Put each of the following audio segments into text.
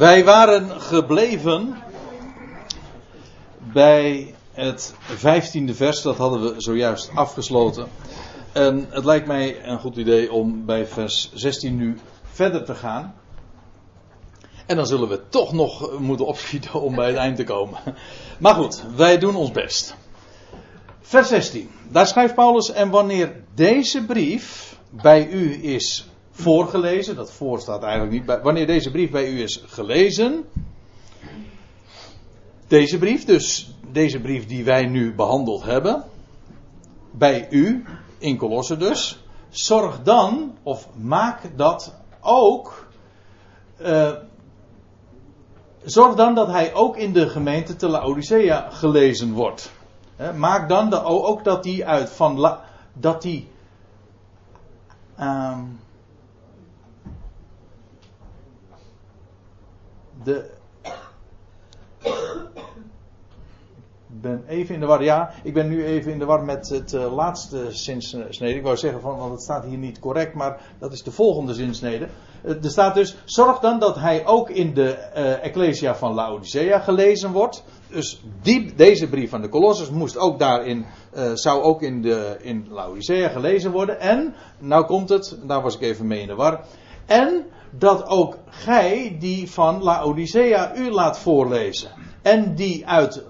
Wij waren gebleven bij het vijftiende vers, dat hadden we zojuist afgesloten. En het lijkt mij een goed idee om bij vers 16 nu verder te gaan. En dan zullen we toch nog moeten opschieten om bij het eind te komen. Maar goed, wij doen ons best. Vers 16. Daar schrijft Paulus: En wanneer deze brief bij u is voorgelezen, dat voor staat eigenlijk niet bij. Wanneer deze brief bij u is gelezen. Deze brief, dus deze brief die wij nu behandeld hebben. Bij u, in Colosse dus. Zorg dan, of maak dat ook. Uh, zorg dan dat hij ook in de gemeente te Laodicea gelezen wordt. maak dan de, ook dat die uit van. Dat die. Um, de. Ik ben even in de war. Ja, ik ben nu even in de war met het uh, laatste zinsnede. Ik wou zeggen van, want het staat hier niet correct, maar dat is de volgende zinsnede. Uh, er staat dus: zorg dan dat hij ook in de uh, Ecclesia van Laodicea gelezen wordt. Dus deze brief van de Colossus moest ook daarin, zou ook in, de, in Laodicea gelezen worden. En, nou komt het, daar was ik even mee in de war. En dat ook gij die van Laodicea u laat voorlezen. En die uit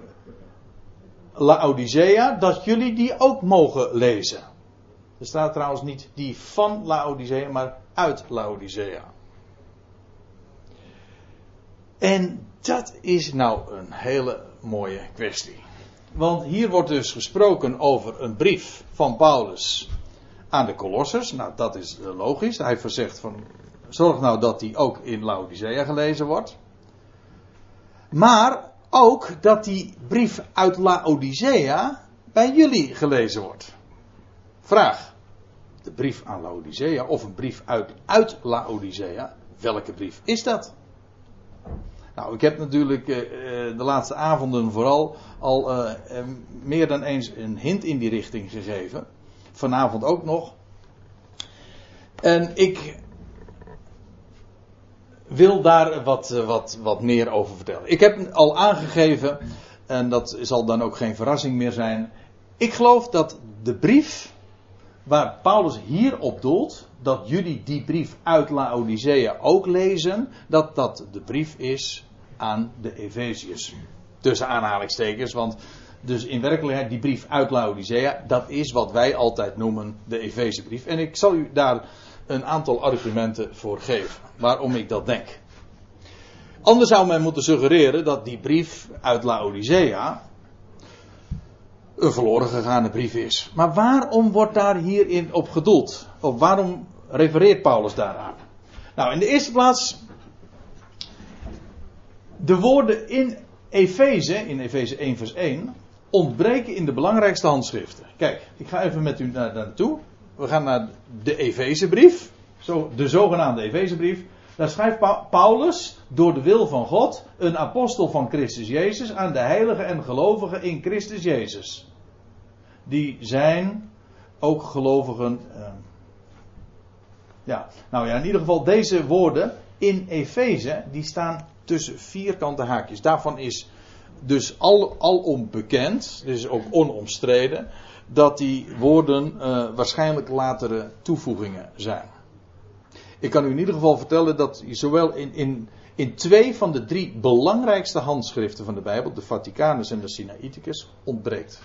Laodicea, dat jullie die ook mogen lezen. Er staat trouwens niet die van Laodicea, maar uit Laodicea. En dat is nou een hele mooie kwestie. Want hier wordt dus gesproken over een brief van Paulus aan de Kolossers. Nou, dat is logisch. Hij verzegt van zorg nou dat die ook in Laodicea gelezen wordt. Maar ook dat die brief uit Laodicea bij jullie gelezen wordt. Vraag. De brief aan Laodicea of een brief uit, uit Laodicea. Welke brief is dat? Nou, ik heb natuurlijk uh, de laatste avonden vooral al uh, meer dan eens een hint in die richting gegeven. Vanavond ook nog. En ik wil daar wat, eh, wat, wat meer over vertellen. Ik heb al aangegeven, en dat zal dan ook geen verrassing meer zijn. Ik geloof dat de brief waar Paulus hier op doelt, dat jullie die brief uit Laodicea ook lezen, dat dat de brief is aan de Efeziërs. Tussen aanhalingstekens, want dus in werkelijkheid die brief uit Laodicea, dat is wat wij altijd noemen de Efezebrief. En ik zal u daar een aantal argumenten voor geven. Waarom ik dat denk. Anders zou men moeten suggereren dat die brief uit Laodicea een verloren gegaane brief is. Maar waarom wordt daar hierin op gedoeld? Of waarom refereert Paulus daaraan? Nou, in de eerste plaats. De woorden in Efeze, in Efeze 1 vers 1, ontbreken in de belangrijkste handschriften. Kijk, ik ga even met u naar, naartoe. We gaan naar de Efezebrief. De zogenaamde Efezebrief. Daar schrijft Paulus, door de wil van God, een apostel van Christus Jezus aan de heiligen en gelovigen in Christus Jezus. Die zijn ook gelovigen. Uh, ja, nou ja, in ieder geval deze woorden in Efeze, die staan tussen vierkante haakjes. Daarvan is dus al, alom bekend, dus ook onomstreden, dat die woorden uh, waarschijnlijk latere toevoegingen zijn. Ik kan u in ieder geval vertellen dat zowel in, in, in twee van de drie belangrijkste handschriften van de Bijbel, de Vaticanus en de Sinaiticus, ontbreekt.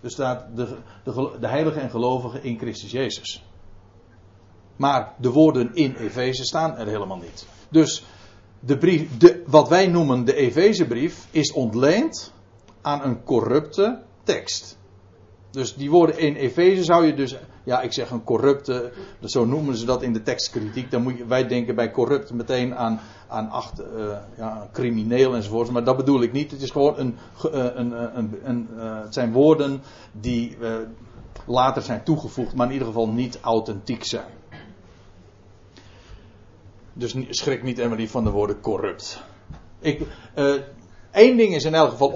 Er staat de, de, de heilige en gelovigen in Christus Jezus. Maar de woorden in Efeze staan er helemaal niet. Dus de brief, de, wat wij noemen de Efezebrief is ontleend aan een corrupte tekst. Dus die woorden in Efeze zou je dus, ja, ik zeg een corrupte, zo noemen ze dat in de tekstkritiek. Dan moet je, wij denken bij corrupt meteen aan, aan acht, uh, ja, crimineel enzovoort. Maar dat bedoel ik niet. Het is gewoon een, uh, een, een, een het zijn woorden die later zijn toegevoegd, maar in ieder geval niet authentiek zijn. Dus schrik niet, Emily, van de woorden corrupt. Ik, Eén ding is in elk geval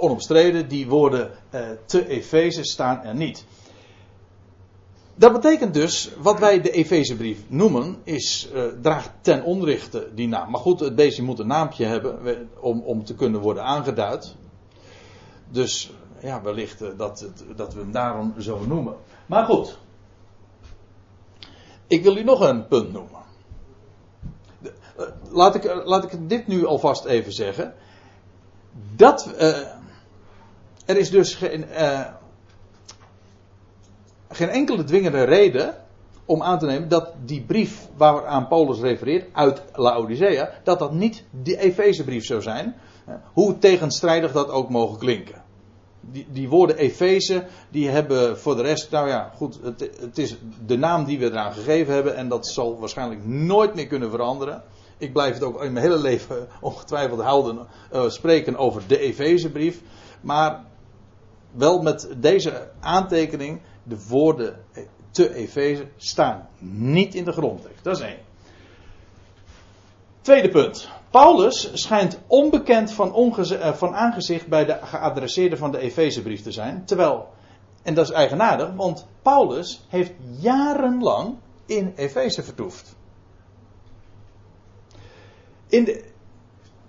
onomstreden: die woorden uh, te Efeze staan er niet. Dat betekent dus, wat wij de Efezebrief noemen, is, uh, draagt ten onrechte die naam. Maar goed, het beestje moet een naampje hebben om, om te kunnen worden aangeduid. Dus ja, wellicht dat, dat we hem daarom zo noemen. Maar goed, ik wil u nog een punt noemen. Laat, ik, laat ik dit nu alvast even zeggen. Dat, er is dus geen geen enkele dwingende reden om aan te nemen dat die brief waaraan Paulus refereert uit Laodicea, dat dat niet de Efezebrief zou zijn, hoe tegenstrijdig dat ook mogen klinken. Die, die woorden Efeze, die hebben voor de rest, nou ja, goed, het, het, is de naam die we eraan gegeven hebben en dat zal waarschijnlijk nooit meer kunnen veranderen. Ik blijf het ook in mijn hele leven ongetwijfeld houden, uh, spreken over de Efezebrief, maar wel met deze aantekening de woorden te Efeze staan niet in de grondtekst. Dat is één. Tweede punt. Paulus schijnt onbekend van, eh, van aangezicht bij de geadresseerde van de Efezebrief te zijn. Terwijl, en dat is eigenaardig, want Paulus heeft jarenlang in Efeze vertoefd. In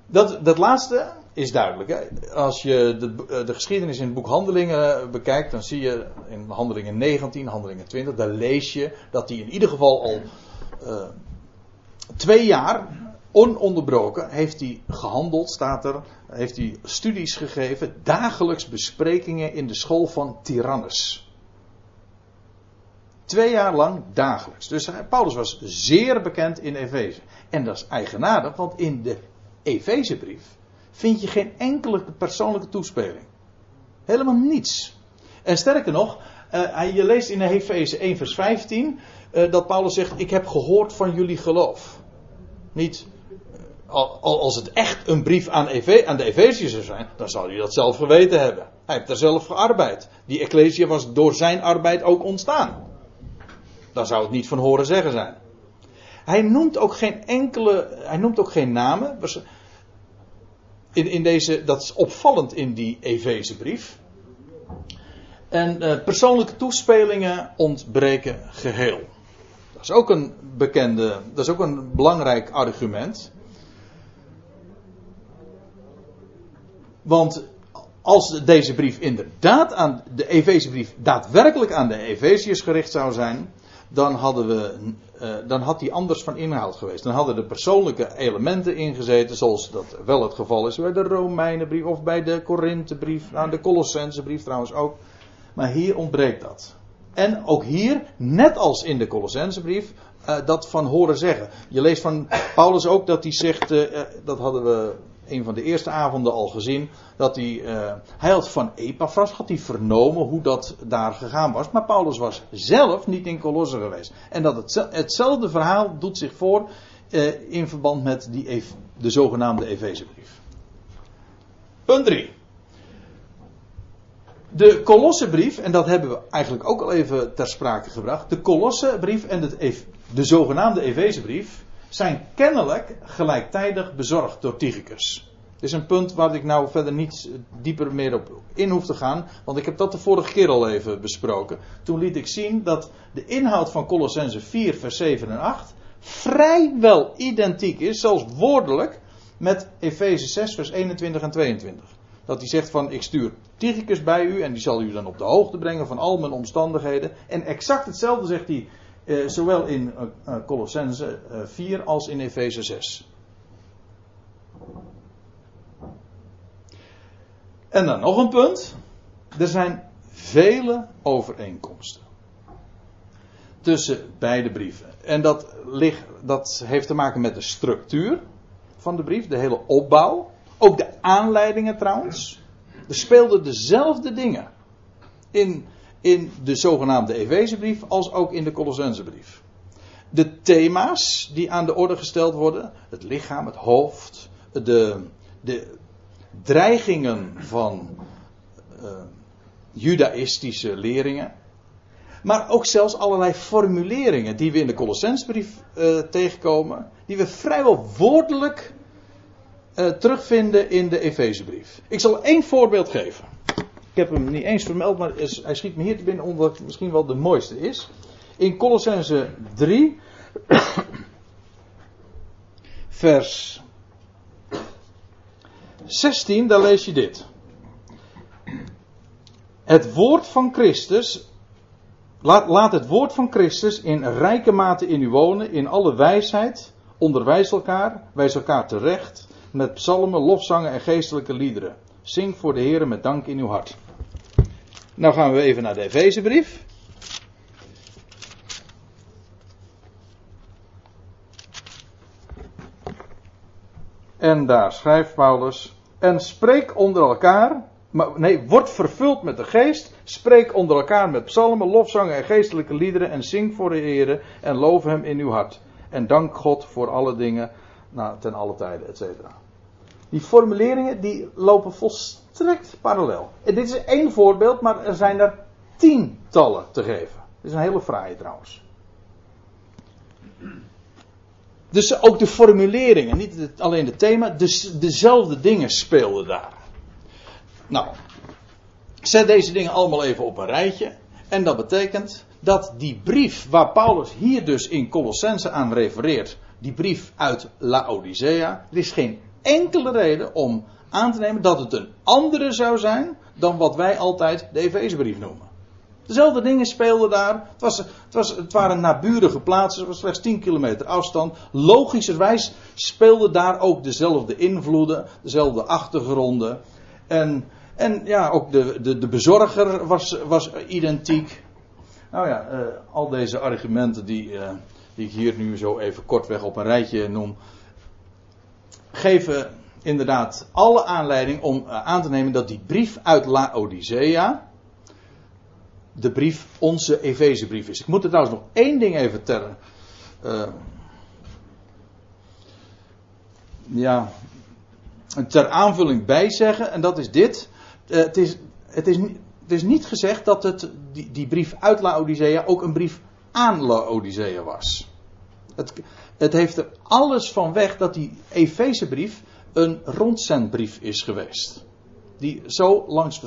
dat, dat laatste is duidelijk. Hè? Als je de, eh, de, geschiedenis in het boek Handelingen bekijkt, dan zie je in Handelingen 19, Handelingen 20, daar lees je dat hij in ieder geval al uh, twee jaar ononderbroken heeft hij gehandeld, staat er, heeft hij studies gegeven, dagelijks besprekingen in de school van Tyrannus. Twee jaar lang dagelijks. Dus Paulus was zeer bekend in Efeze. En dat is eigenaardig, want in de Efezebrief vind je geen enkele persoonlijke toespeling. Helemaal niets. En sterker nog, uh, je leest in Efeze 1 vers 15 uh, dat Paulus zegt, ik heb gehoord van jullie geloof. Niet, als het echt een brief aan de Efeziërs zou zijn, dan zou hij dat zelf geweten hebben. Hij heeft daar zelf gearbeid. Die Ecclesia was door zijn arbeid ook ontstaan. Dan zou het niet van horen zeggen zijn. Hij noemt ook geen enkele, hij noemt ook geen namen in, in deze, dat is opvallend in die Efezebrief. En uh, persoonlijke toespelingen ontbreken geheel. Dat is ook een bekende, dat is ook een belangrijk argument. Want als deze brief inderdaad aan de Efezebrief daadwerkelijk aan de Efeziërs gericht zou zijn, dan, hadden we, uh, dan had die anders van inhoud geweest. Dan hadden de persoonlijke elementen ingezeten, zoals dat wel het geval is bij de Romeinenbrief of bij de Korinthebrief, nou, de Colossensebrief trouwens ook. Maar hier ontbreekt dat. En ook hier, net als in de Colossensebrief, uh, dat van horen zeggen. Je leest van Paulus ook dat hij zegt, uh, dat hadden we een van de eerste avonden al gezien. Dat hij, uh, hij had van Epaphras had hij vernomen hoe dat daar gegaan was. Maar Paulus was zelf niet in Colosse geweest. En dat het, hetzelfde verhaal doet zich voor uh, in verband met die, de zogenaamde Efezebrief. Punt 3. De Kolossenbrief, en dat hebben we eigenlijk ook al even ter sprake gebracht. De Kolossenbrief en de, de zogenaamde Efezebrief zijn kennelijk gelijktijdig bezorgd door Tychicus. Dit is een punt waar ik nou verder niet dieper meer op in hoef te gaan, want ik heb dat de vorige keer al even besproken. Toen liet ik zien dat de inhoud van Colossense 4, vers 7 en 8 vrijwel identiek is, zelfs woordelijk, met Efeze 6, vers 21 en 22. Dat hij zegt van ik stuur Tychicus bij u en die zal u dan op de hoogte brengen van al mijn omstandigheden. En exact hetzelfde zegt hij eh, zowel in uh, Colossense 4 als in Efeze 6. En dan nog een punt. Er zijn vele overeenkomsten. Tussen beide brieven. En dat, ligt, dat heeft te maken met de structuur van de brief, de hele opbouw. Ook de aanleidingen trouwens. Er speelden dezelfde dingen in in de zogenaamde Efezebrief als ook in de Colossensebrief. De thema's die aan de orde gesteld worden, het lichaam, het hoofd, de, de dreigingen van uh, judaïstische leringen, maar ook zelfs allerlei formuleringen die we in de Colossensebrief uh, tegenkomen, die we vrijwel woordelijk uh, terugvinden in de Efezebrief. Ik zal één voorbeeld geven. Ik heb hem niet eens vermeld, maar hij schiet me hier te binnen omdat het misschien wel de mooiste is. In Colossense 3, vers 16, daar lees je dit. Het woord van Christus, laat, laat het woord van Christus in rijke mate in u wonen, in alle wijsheid, onderwijs elkaar, wijs elkaar terecht, met psalmen, lofzangen en geestelijke liederen. Zing voor de Heer met dank in uw hart. Nou gaan we even naar de Efezebrief. En daar schrijft Paulus. En spreek onder elkaar. Maar, nee, word vervuld met de geest. Spreek onder elkaar met psalmen, lofzangen en geestelijke liederen. En zing voor de Heer. En loof hem in uw hart. En dank God voor alle dingen. Nou, ten alle tijden, et cetera. Die formuleringen die lopen volstrekt parallel. En dit is één voorbeeld, maar er zijn er tientallen te geven. Dit is een hele fraaie trouwens. Dus ook de formuleringen, niet alleen het thema, dus dezelfde dingen speelden daar. Nou, zet deze dingen allemaal even op een rijtje. En dat betekent dat die brief waar Paulus hier dus in Colossense aan refereert, die brief uit Laodicea, er is geen enkele reden om aan te nemen dat het een andere zou zijn dan wat wij altijd de Efezebrief noemen. Dezelfde dingen speelden daar. Het, was, het, was, het waren naburige plaatsen, het was slechts 10 kilometer afstand. Logischerwijs speelden daar ook dezelfde invloeden, dezelfde achtergronden. En, en ja, ook de, de, de bezorger was, was identiek. Nou ja, uh, al deze argumenten die, uh, die ik hier nu zo even kortweg op een rijtje noem, geven inderdaad alle aanleiding om uh, aan te nemen dat die brief uit Laodicea de brief, onze Efezebrief is. Ik moet er trouwens nog één ding even ter, uh, ja, ter aanvulling bij zeggen. En dat is dit. Uh, het, is, het, is, het is niet gezegd dat het, die, die brief uit Laodicea ook een brief aan Laodicea was. Het, het heeft er alles van weg dat die Efezebrief een rondzendbrief is geweest. Die zo langs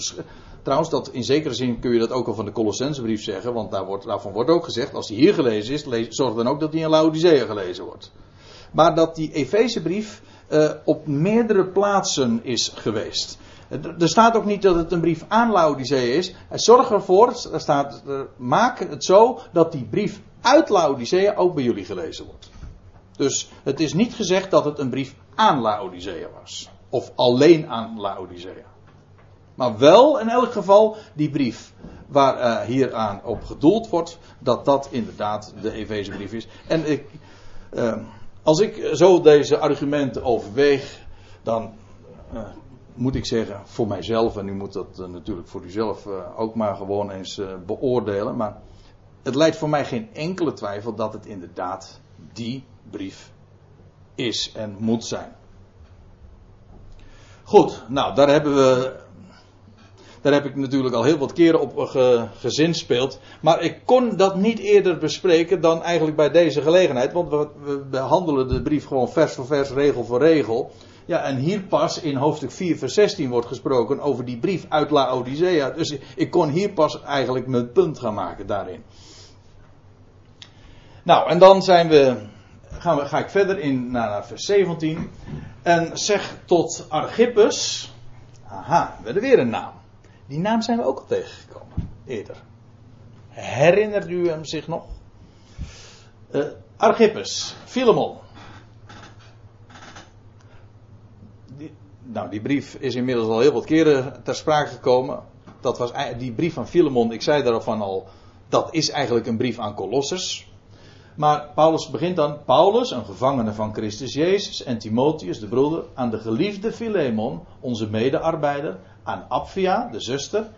Trouwens, dat in zekere zin kun je dat ook al van de Colossensebrief zeggen, want daar wordt, daarvan wordt ook gezegd, als die hier gelezen is, lees, zorg dan ook dat die in Laodicea gelezen wordt. Maar dat die Efezebrief uh, op meerdere plaatsen is geweest. Er staat ook niet dat het een brief aan Laodicea is. Zorg ervoor, er staat, maak het zo dat die brief uit Laodicea ook bij jullie gelezen wordt. Dus het is niet gezegd dat het een brief aan Laodicea was. Of alleen aan Laodicea. Maar wel in elk geval die brief waar uh, hier aan op gedoeld wordt, dat dat inderdaad de Efezebrief is. En ik, uh, als ik zo deze argumenten overweeg, dan uh, moet ik zeggen voor mijzelf, en u moet dat natuurlijk voor uzelf ook maar gewoon eens beoordelen, maar het leidt voor mij geen enkele twijfel dat het inderdaad die brief is en moet zijn. Goed, nou daar hebben we daar heb ik natuurlijk al heel wat keren op ge, gezinspeeld. Maar ik kon dat niet eerder bespreken dan eigenlijk bij deze gelegenheid. Want we, behandelen de brief gewoon vers voor vers, regel voor regel. Ja, en hier pas in hoofdstuk 4, vers 16 wordt gesproken over die brief uit Laodicea. Dus ik kon hier pas eigenlijk mijn punt gaan maken daarin. Nou, en dan zijn we, gaan we, ga ik verder in, naar, vers 17. En zeg tot Archippus. Aha, we hebben weer een naam. Die naam zijn we ook al tegengekomen eerder. Herinnert u hem zich nog? Uh, Archippus, Philemon. Die, nou, die brief is inmiddels al heel wat keren ter sprake gekomen. Dat was die brief van Philemon, ik zei daarvan al, dat is eigenlijk een brief aan Colossus. Maar Paulus begint dan, Paulus, een gevangene van Christus Jezus, en Timotheus, de broeder, aan de geliefde Philemon, onze medearbeider, aan Apphia, de zuster,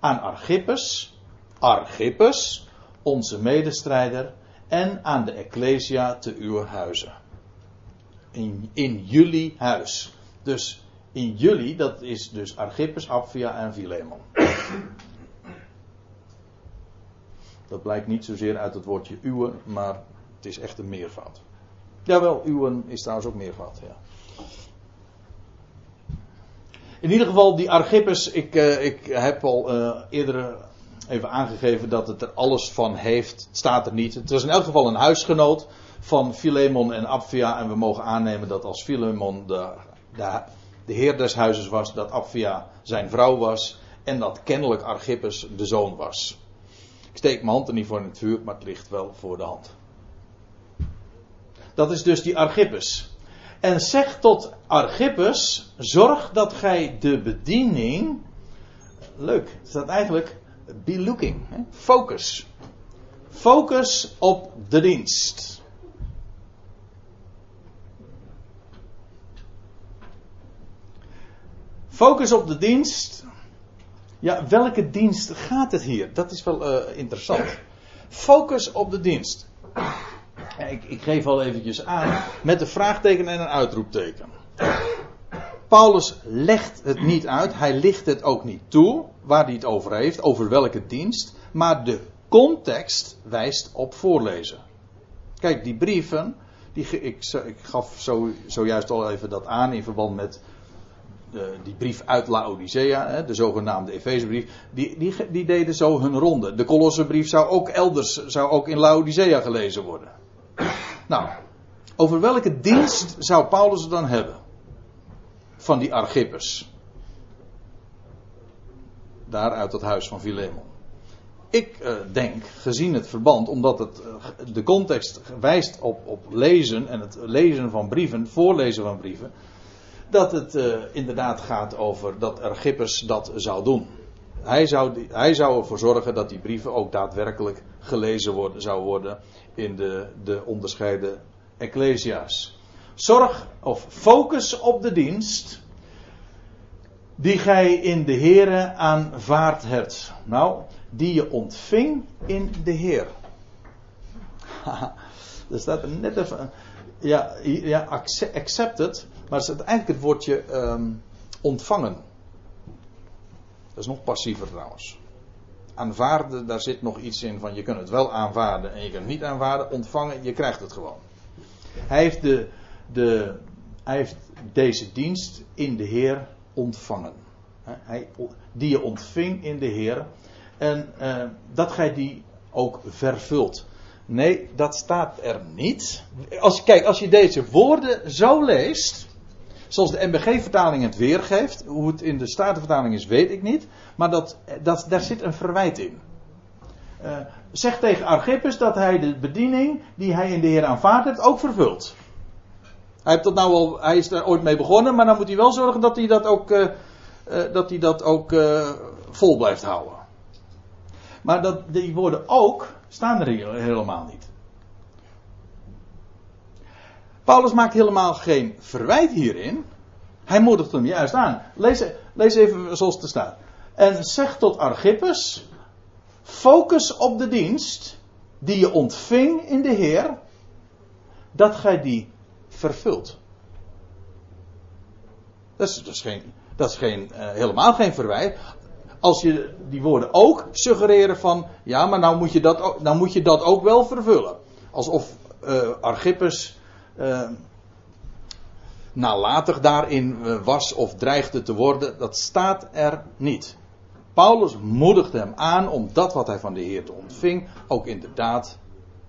aan Archippus, Archippus, onze medestrijder, en aan de Ecclesia te uw huizen. In, in jullie huis. Dus in jullie, dat is dus Archippus, Apphia en Philemon. Dat blijkt niet zozeer uit het woordje uwe, maar het is echt een meervoud. Jawel, uwen is trouwens ook meervoud, ja. In ieder geval, die Archippus, ik, uh, ik heb al uh, eerder even aangegeven dat het er alles van heeft. Staat er niet. Het was in elk geval een huisgenoot van Philemon en Apphia. En we mogen aannemen dat als Philemon de, de, de heer des huizes was, dat Apphia zijn vrouw was. En dat kennelijk Archippus de zoon was. Ik steek mijn hand er niet voor in het vuur, maar het ligt wel voor de hand. Dat is dus die Archippus. En zeg tot Archippus: zorg dat gij de bediening. Leuk, het staat eigenlijk be looking. Hè? Focus. Focus op de dienst. Focus op de dienst. Ja, welke dienst gaat het hier? Dat is wel uh, interessant. Focus op de dienst. Ik, ik, geef al eventjes aan met een vraagteken en een uitroepteken. Paulus legt het niet uit, hij licht het ook niet toe waar hij het over heeft, over welke dienst, maar de context wijst op voorlezen. Kijk, die brieven, die, ik, ik gaf zo, zojuist al even dat aan in verband met die brief uit Laodicea, de zogenaamde Efezebrief, die, die, die deden zo hun ronde. De Kolossenbrief zou ook elders, zou ook in Laodicea gelezen worden. Nou, over welke dienst zou Paulus het dan hebben? Van die Archippus. Daar uit het huis van Philemon. Ik uh, denk, gezien het verband, omdat het, uh, de context wijst op, op lezen en het lezen van brieven, voorlezen van brieven, dat het uh, inderdaad gaat over dat Archippus dat zou doen. Hij zou, hij zou ervoor zorgen dat die brieven ook daadwerkelijk gelezen worden, zou worden in de, de onderscheiden ecclesia's. Zorg of focus op de dienst die gij in de Heere aanvaard hebt. Nou, die je ontving in de Heer. er staat er net even. Ja, ja accepted, maar het is eigenlijk het woordje um, ontvangen. Dat is nog passiever trouwens. Aanvaarden, daar zit nog iets in van je kunt het wel aanvaarden en je kunt het niet aanvaarden. Ontvangen, je krijgt het gewoon. Hij heeft, de, de, hij heeft deze dienst in de Heer ontvangen. Hij, die je ontving in de Heer. En uh, dat gij die ook vervult. Nee, dat staat er niet. Als, kijk, als je deze woorden zo leest. Zoals de MBG-vertaling het weergeeft. Hoe het in de Statenvertaling is, weet ik niet. Maar dat, dat, daar zit een verwijt in. Uh, zeg tegen Archippus dat hij de bediening die hij in de Heer aanvaardt heeft ook vervult. Hij, nou al, hij is daar ooit mee begonnen, maar dan moet hij wel zorgen dat hij dat ook, uh, uh, dat, hij dat ook vol blijft houden. Maar dat, die woorden ook staan er helemaal niet. Paulus maakt helemaal geen verwijt hierin. Hij moedigt hem juist aan. Lees, lees even zoals het er staat. En zeg tot Archippus: focus op de dienst die je ontving in de Heer, dat gij die vervult. Dat is, dat geen, dat is geen, uh, helemaal geen verwijt. Als je die woorden ook suggereren van, ja, maar nou moet je dat ook, nou moet je dat ook wel vervullen. Alsof uh, Archippus uh, nalatig daarin was of dreigde te worden, dat staat er niet. Paulus moedigde hem aan om dat wat hij van de Heer te ontving, ook inderdaad,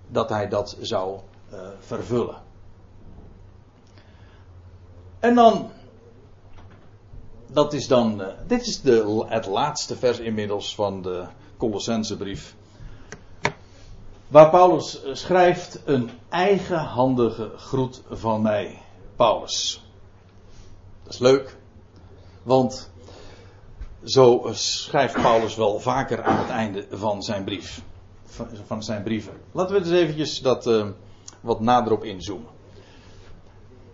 dat hij dat zou uh, vervullen. En dan, dat is dan, uh, dit is de, het laatste vers inmiddels van de Colossensebrief. Waar Paulus schrijft een eigenhandige groet van mij, Paulus. Dat is leuk, want zo schrijft Paulus wel vaker aan het einde van zijn brief. Van zijn brieven. Laten we dus eventjes dat uh, wat nader op inzoomen.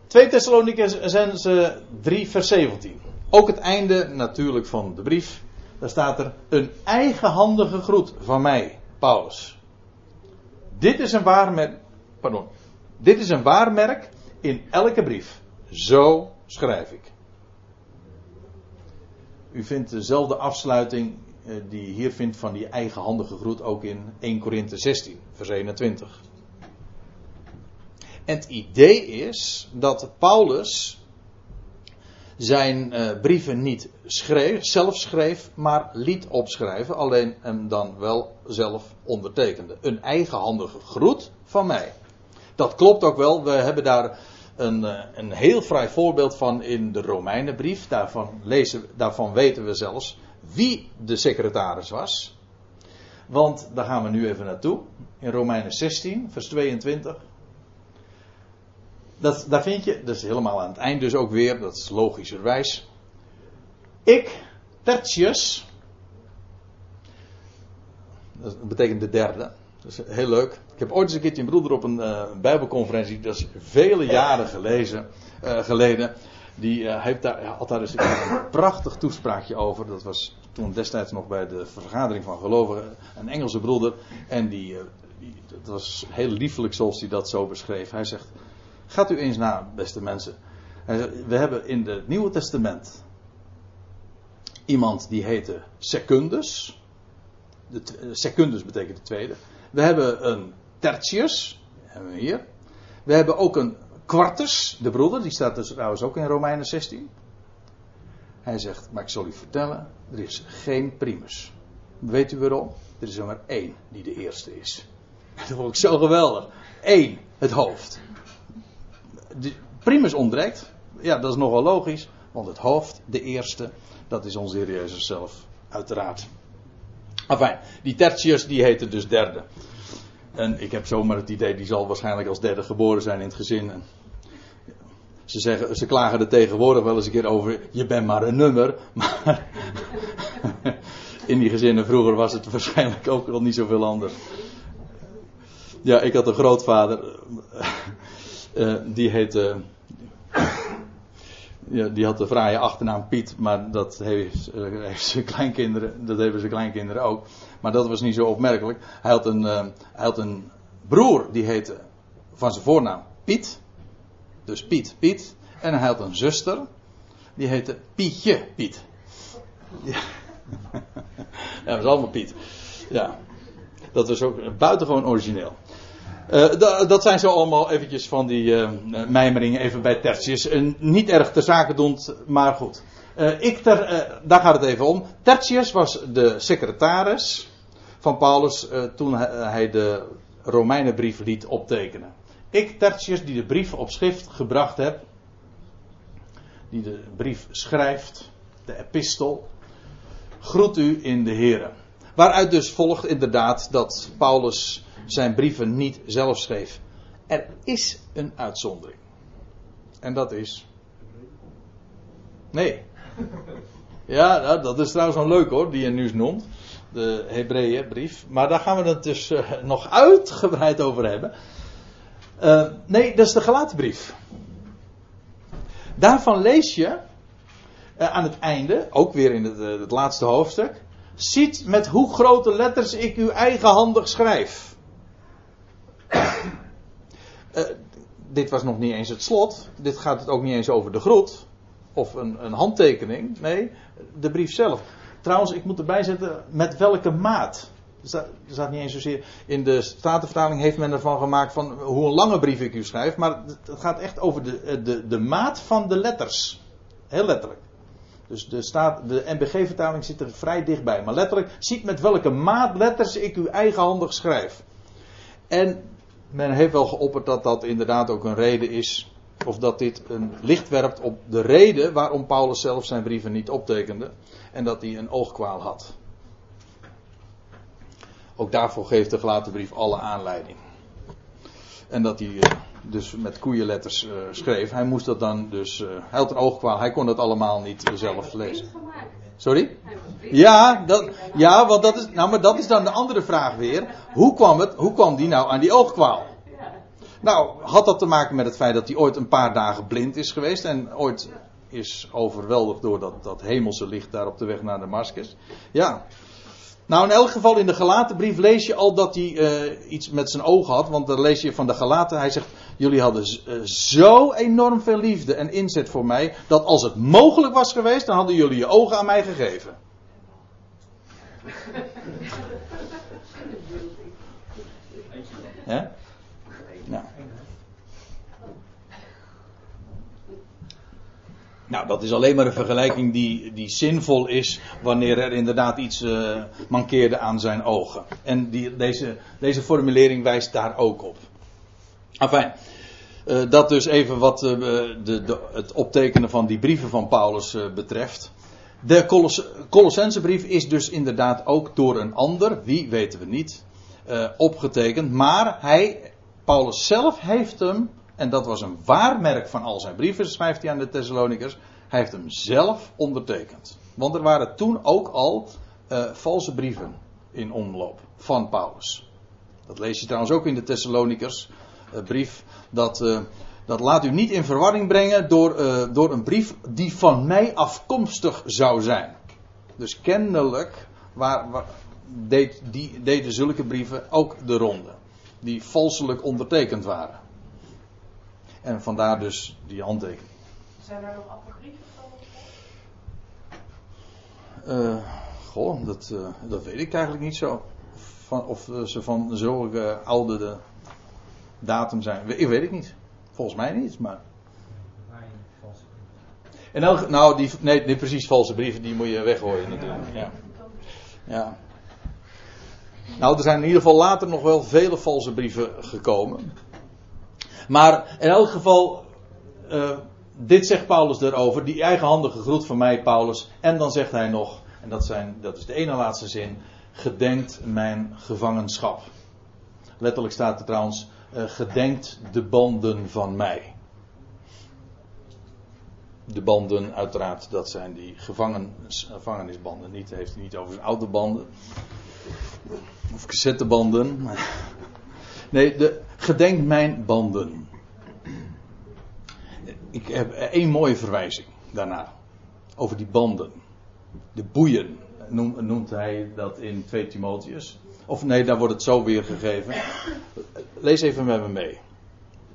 2 Thessalonicense 3 vers 17. Ook het einde natuurlijk van de brief. Daar staat er een eigenhandige groet van mij, Paulus. Dit is een waarmerk, pardon. Dit is een waarmerk in elke brief. Zo schrijf ik. U vindt dezelfde afsluiting eh, die je hier vindt van die eigenhandige groet ook in 1 Korinthe 16, vers 21. En het idee is dat Paulus zijn uh, brieven niet schreef, zelf schreef, maar liet opschrijven, alleen hem dan wel zelf ondertekende. Een eigenhandige groet van mij. Dat klopt ook wel, we hebben daar een, uh, een heel vrij voorbeeld van in de Romeinenbrief. Daarvan, lezen, daarvan weten we zelfs wie de secretaris was. Want daar gaan we nu even naartoe. In Romeinen 16, vers 22. Dat, daar vind je, is helemaal aan het eind dus ook weer, dat is logischerwijs. Ik, Tertius, dat betekent de derde. Dat is heel leuk. Ik heb ooit eens een keertje een broeder op een uh, bijbelconferentie, dat is vele jaren gelezen, uh, geleden. Die uh, heeft daar, had daar dus een prachtig toespraakje over. Dat was toen destijds nog bij de vergadering van gelovigen. Een Engelse broeder. En die, die dat was heel liefelijk zoals hij dat zo beschreef. Hij zegt, Gaat u eens na, beste mensen. We hebben in het Nieuwe Testament iemand die heette Secundus. De, eh, secundus betekent de tweede. We hebben een Tertius, hebben we hier. We hebben ook een Quartus, de broeder, die staat dus trouwens ook in Romeinen 16. Hij zegt, maar ik zal u vertellen, er is geen primus. Weet u waarom? Er is er maar één die de eerste is. Dat vond ik zo geweldig. Eén, het hoofd primus ontbreekt. Ja, dat is nogal logisch. Want het hoofd, de eerste, dat is onze Heer Jezus zelf. Uiteraard. Enfin, die tertius die heette dus derde. En ik heb zomaar het idee, die zal waarschijnlijk als derde geboren zijn in het gezin. Ze, zeggen, ze klagen er tegenwoordig wel eens een keer over, je bent maar een nummer. Maar in die gezinnen vroeger was het waarschijnlijk ook wel niet zoveel anders. Ja, ik had een grootvader. Uh, die heette. Ja, die had de fraaie achternaam Piet, maar dat heeft, uh, heeft zijn kleinkinderen, dat hebben zijn kleinkinderen ook. Maar dat was niet zo opmerkelijk. Hij had een, hij had een broer, die heette van zijn voornaam Piet. Dus Piet, Piet. En hij had een zuster, die heette Pietje Piet. Ja dat was allemaal Piet. Ja, dat was ook buitengewoon origineel. Uh, dat zijn zo allemaal eventjes van die uh, mijmeringen even bij Tertius. Uh, niet erg ter zake doen, maar goed. ik ter, daar gaat het even om. Tertius was de secretaris van Paulus toen hij de Romeinenbrief liet optekenen. Ik, Tertius, die de brief op schrift gebracht heb, die de brief schrijft, de epistel, groet u in de Here. Waaruit dus volgt inderdaad dat Paulus zijn brieven niet zelf schreef. Er is een uitzondering. En dat is. Nee. Ja, dat is trouwens wel leuk hoor, die je nu noemt. De Hebreeënbrief. Maar daar gaan we het dus uh, nog uitgebreid over hebben. Uh, nee, dat is de Galatenbrief. Daarvan lees je uh, aan het einde, ook weer in het, het laatste hoofdstuk. Ziet met hoe grote letters ik u eigenhandig schrijf. Uh, dit was nog niet eens het slot. Dit gaat het ook niet eens over de groet. Of een, een handtekening. Nee, de brief zelf. Trouwens, ik moet erbij zetten met welke maat. Er staat, er staat niet eens zozeer. In de Statenvertaling heeft men ervan gemaakt van hoe een lange brief ik u schrijf. Maar het gaat echt over de, eh, de, de maat van de letters. Heel letterlijk. Dus de, staat, de NBG-vertaling zit er vrij dichtbij. Maar letterlijk, ziet met welke maat letters ik u eigenhandig schrijf. En men heeft wel geopperd dat dat inderdaad ook een reden is. Of dat dit een licht werpt op de reden waarom Paulus zelf zijn brieven niet optekende. En dat hij een oogkwaal had. Ook daarvoor geeft de gelaten brief alle aanleiding. En dat hij eh, dus met koeienletters uh, schreef. Hij moest dat dan dus. Uh, hij had een oogkwaal, hij kon dat allemaal niet zelf lezen. Sorry? Ja, dat, ja, want dat is, nou, maar dat is dan de andere vraag weer. Hoe kwam, het, hoe kwam die nou aan die oogkwaal? Nou, had dat te maken met het feit dat hij ooit een paar dagen blind is geweest en ooit is overweldigd door dat, dat hemelse licht daar op de weg naar Damascus? Ja. Nou, in elk geval in de gelaten brief lees je al dat hij uh, iets met zijn ogen had. Want dan lees je van de gelaten. Hij zegt: Jullie hadden uh, zo enorm veel liefde en inzet voor mij. Dat als het mogelijk was geweest, dan hadden jullie je ogen aan mij gegeven. Nou. Nou, dat is alleen maar een vergelijking die, die zinvol is wanneer er inderdaad iets uh, mankeerde aan zijn ogen. En die, deze, deze formulering wijst daar ook op. Enfin, uh, dat dus even wat uh, de, de, het optekenen van die brieven van Paulus betreft. De Colossensebrief is dus inderdaad ook door een ander, wie weten we niet, opgetekend. Maar hij, Paulus zelf heeft hem en dat was een waarmerk van al zijn brieven, schrijft hij aan de Thessalonikers. Hij heeft hem zelf ondertekend. Want er waren toen ook al valse brieven in omloop van Paulus. Dat lees je trouwens ook in de Thessalonikers brief. Dat, uh, dat laat u niet in verwarring brengen door, door een brief die van mij afkomstig zou zijn. Dus kennelijk waar, waar, deed, die, deden zulke brieven ook de ronde. Die valselijk ondertekend waren. En vandaar dus die handtekening. Zijn er nog apocryfen van? Uh, goh, dat, uh, dat weet ik eigenlijk niet zo. Van, of ze van zulke oude datum zijn. Ik weet het niet. Volgens mij niet, maar. En elk, nou, die, nee, nee, precies valse brieven, die moet je weggooien natuurlijk. Ja. ja. Nou, er zijn in ieder geval later nog wel vele valse brieven gekomen. Maar in elk geval, uh, dit zegt Paulus erover, die eigenhandige groet van mij, Paulus. En dan zegt hij nog, en dat, zijn, dat is de ene laatste zin, gedenkt mijn gevangenschap. Letterlijk staat er trouwens, gedenkt de banden van mij. De banden, uiteraard, dat zijn die gevangen, gevangenisbanden. Niet, heeft hij niet over zijn autobanden. Of cassettebanden. Nee, de, gedenk mijn banden. Ik heb één mooie verwijzing daarna. Over die banden. De boeien noemt hij dat in 2 Timotheus. Of nee, daar wordt het zo weer gegeven. Lees even met me mee.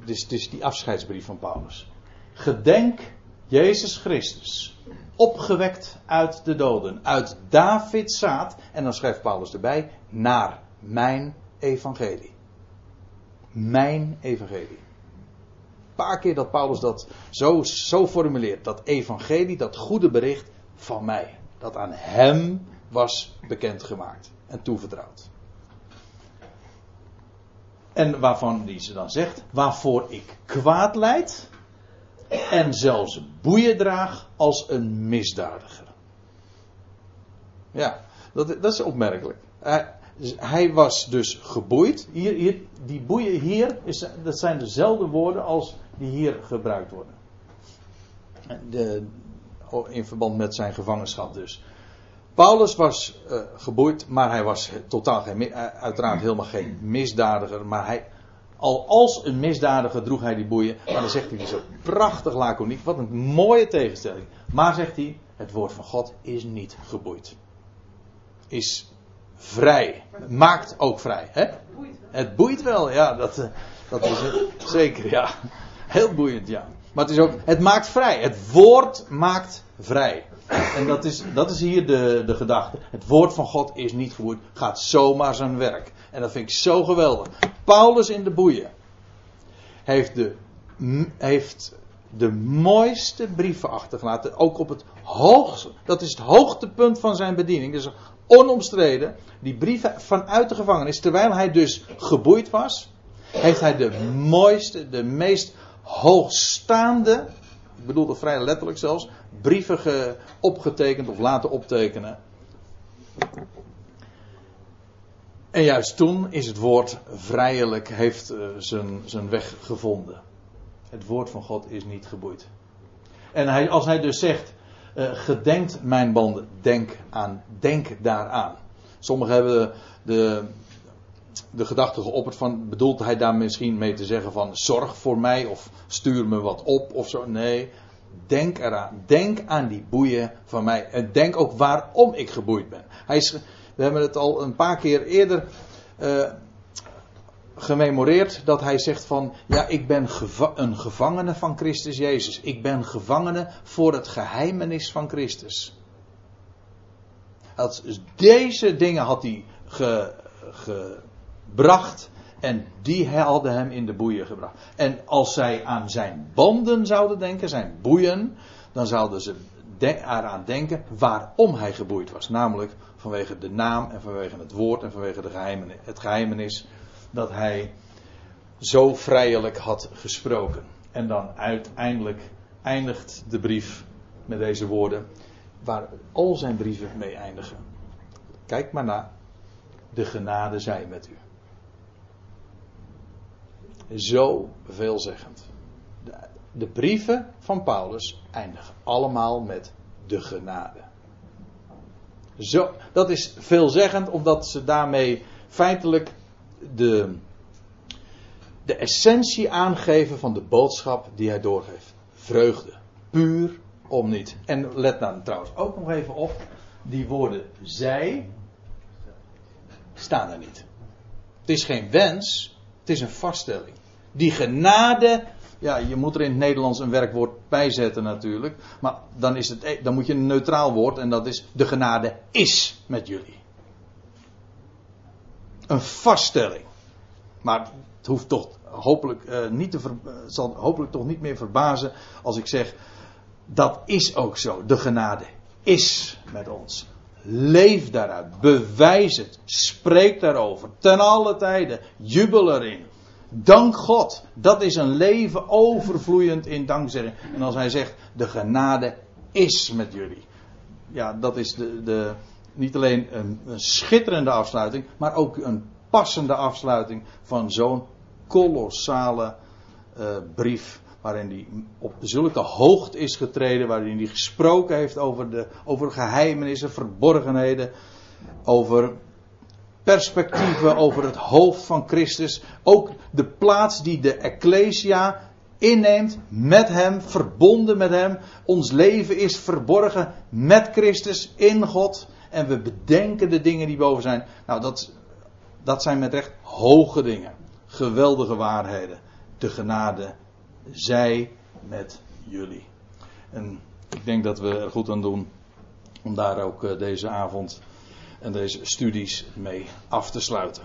Het is die afscheidsbrief van Paulus. Gedenk Jezus Christus, opgewekt uit de doden, uit Davids zaad, en dan schrijft Paulus erbij, naar mijn evangelie mijn evangelie. Een paar keer dat Paulus dat zo, zo formuleert. Dat evangelie, dat goede bericht van mij. Dat aan hem was bekendgemaakt en toevertrouwd. En waarvan die ze dan zegt, waarvoor ik kwaad leid en zelfs boeien draag als een misdadiger. Ja, dat, dat is opmerkelijk. Hij was dus geboeid. Hier, hier, die boeien hier, is, dat zijn dezelfde woorden als die hier gebruikt worden. De, in verband met zijn gevangenschap dus. Paulus was uh, geboeid, maar hij was totaal geen, uh, uiteraard helemaal geen misdadiger. Maar hij, al als een misdadiger droeg hij die boeien. Maar dan zegt hij zo prachtig laconiek. Wat een mooie tegenstelling. Maar zegt hij, het woord van God is niet geboeid. Is vrij. Maakt ook vrij. Hè? Het boeit wel, ja, dat, eh, dat is het. Zeker, ja. Heel boeiend, ja. Maar het is ook, het maakt vrij. Het woord maakt vrij. En dat is, dat is hier de, de gedachte. Het woord van God is niet geboeid, gaat zomaar zijn werk. En dat vind ik zo geweldig. Paulus in de boeien heeft de, heeft de mooiste brieven achtergelaten. Ook op het hoogste, dat is het hoogtepunt van zijn bediening. Dus onomstreden, die brieven vanuit de gevangenis, terwijl hij dus geboeid was, heeft hij de mooiste, de meest hoogstaande, ik bedoel dat vrij letterlijk zelfs, brieven ge, opgetekend of laten optekenen. En juist toen is het woord vrijelijk, heeft uh, zijn, zijn weg gevonden. Het woord van God is niet geboeid. En hij, als hij dus zegt, uh, gedenkt mijn banden, denk aan, denk daaraan. Sommigen hebben de, de gedachte geopperd van, bedoelt hij daar misschien mee te zeggen van, zorg voor mij of stuur me wat op of zo. Nee, denk eraan. Denk aan die boeien van mij. En denk ook waarom ik geboeid ben. Hij is, we hebben het al een paar keer eerder uh, gememoreerd dat hij zegt van, ja, ik ben een gevangene van Christus Jezus. Ik ben gevangene voor het geheimenis van Christus. Dus deze dingen had hij ge, gebracht en die hadden hem in de boeien gebracht. En als zij aan zijn banden zouden denken, zijn boeien, dan zouden ze eraan denken waarom hij geboeid was. Namelijk vanwege de naam en vanwege het woord en vanwege de het geheimenis dat hij zo vrijelijk had gesproken. En dan uiteindelijk eindigt de brief met deze woorden, waar al zijn brieven mee eindigen. Kijk maar naar. De genade zij met u. Zo veelzeggend. De, de brieven van Paulus eindigen allemaal met de genade. Zo, dat is veelzeggend omdat ze daarmee feitelijk de, de essentie aangeven van de boodschap die hij doorgeeft. Vreugde. Puur om niet. En let dan trouwens ook nog even op. Die woorden zij staan er niet. Het is geen wens. Het is een vaststelling. Die genade. Ja, je moet er in het Nederlands een werkwoord bijzetten natuurlijk. Maar dan, is het, e- dan moet je een neutraal woord. En dat is de genade is met jullie. Een vaststelling. Maar het hoeft toch hopelijk, uh, niet te uh, zal hopelijk toch niet meer verbazen als ik zeg. Dat is ook zo. De genade is met ons. Leef daaruit. Bewijs het. Spreek daarover. Ten alle tijden. Jubel erin. Dank God. Dat is een leven overvloeiend in dankzegging. En als hij zegt, de genade is met jullie. Ja, dat is de, de, niet alleen een, een schitterende afsluiting, maar ook een passende afsluiting van zo'n kolossale uh, brief. Waarin hij op zulke hoogte is getreden, waarin hij gesproken heeft over, de, over geheimenissen, verborgenheden, over perspectieven, over het hoofd van Christus. Ook de plaats die de Ecclesia inneemt met Hem, verbonden met Hem. Ons leven is verborgen met Christus in God. En we bedenken de dingen die boven zijn. Nou, dat, dat zijn met recht hoge dingen. Geweldige waarheden. De genade, zij met jullie. En ik denk dat we er goed aan doen om daar ook deze avond en deze studies mee af te sluiten.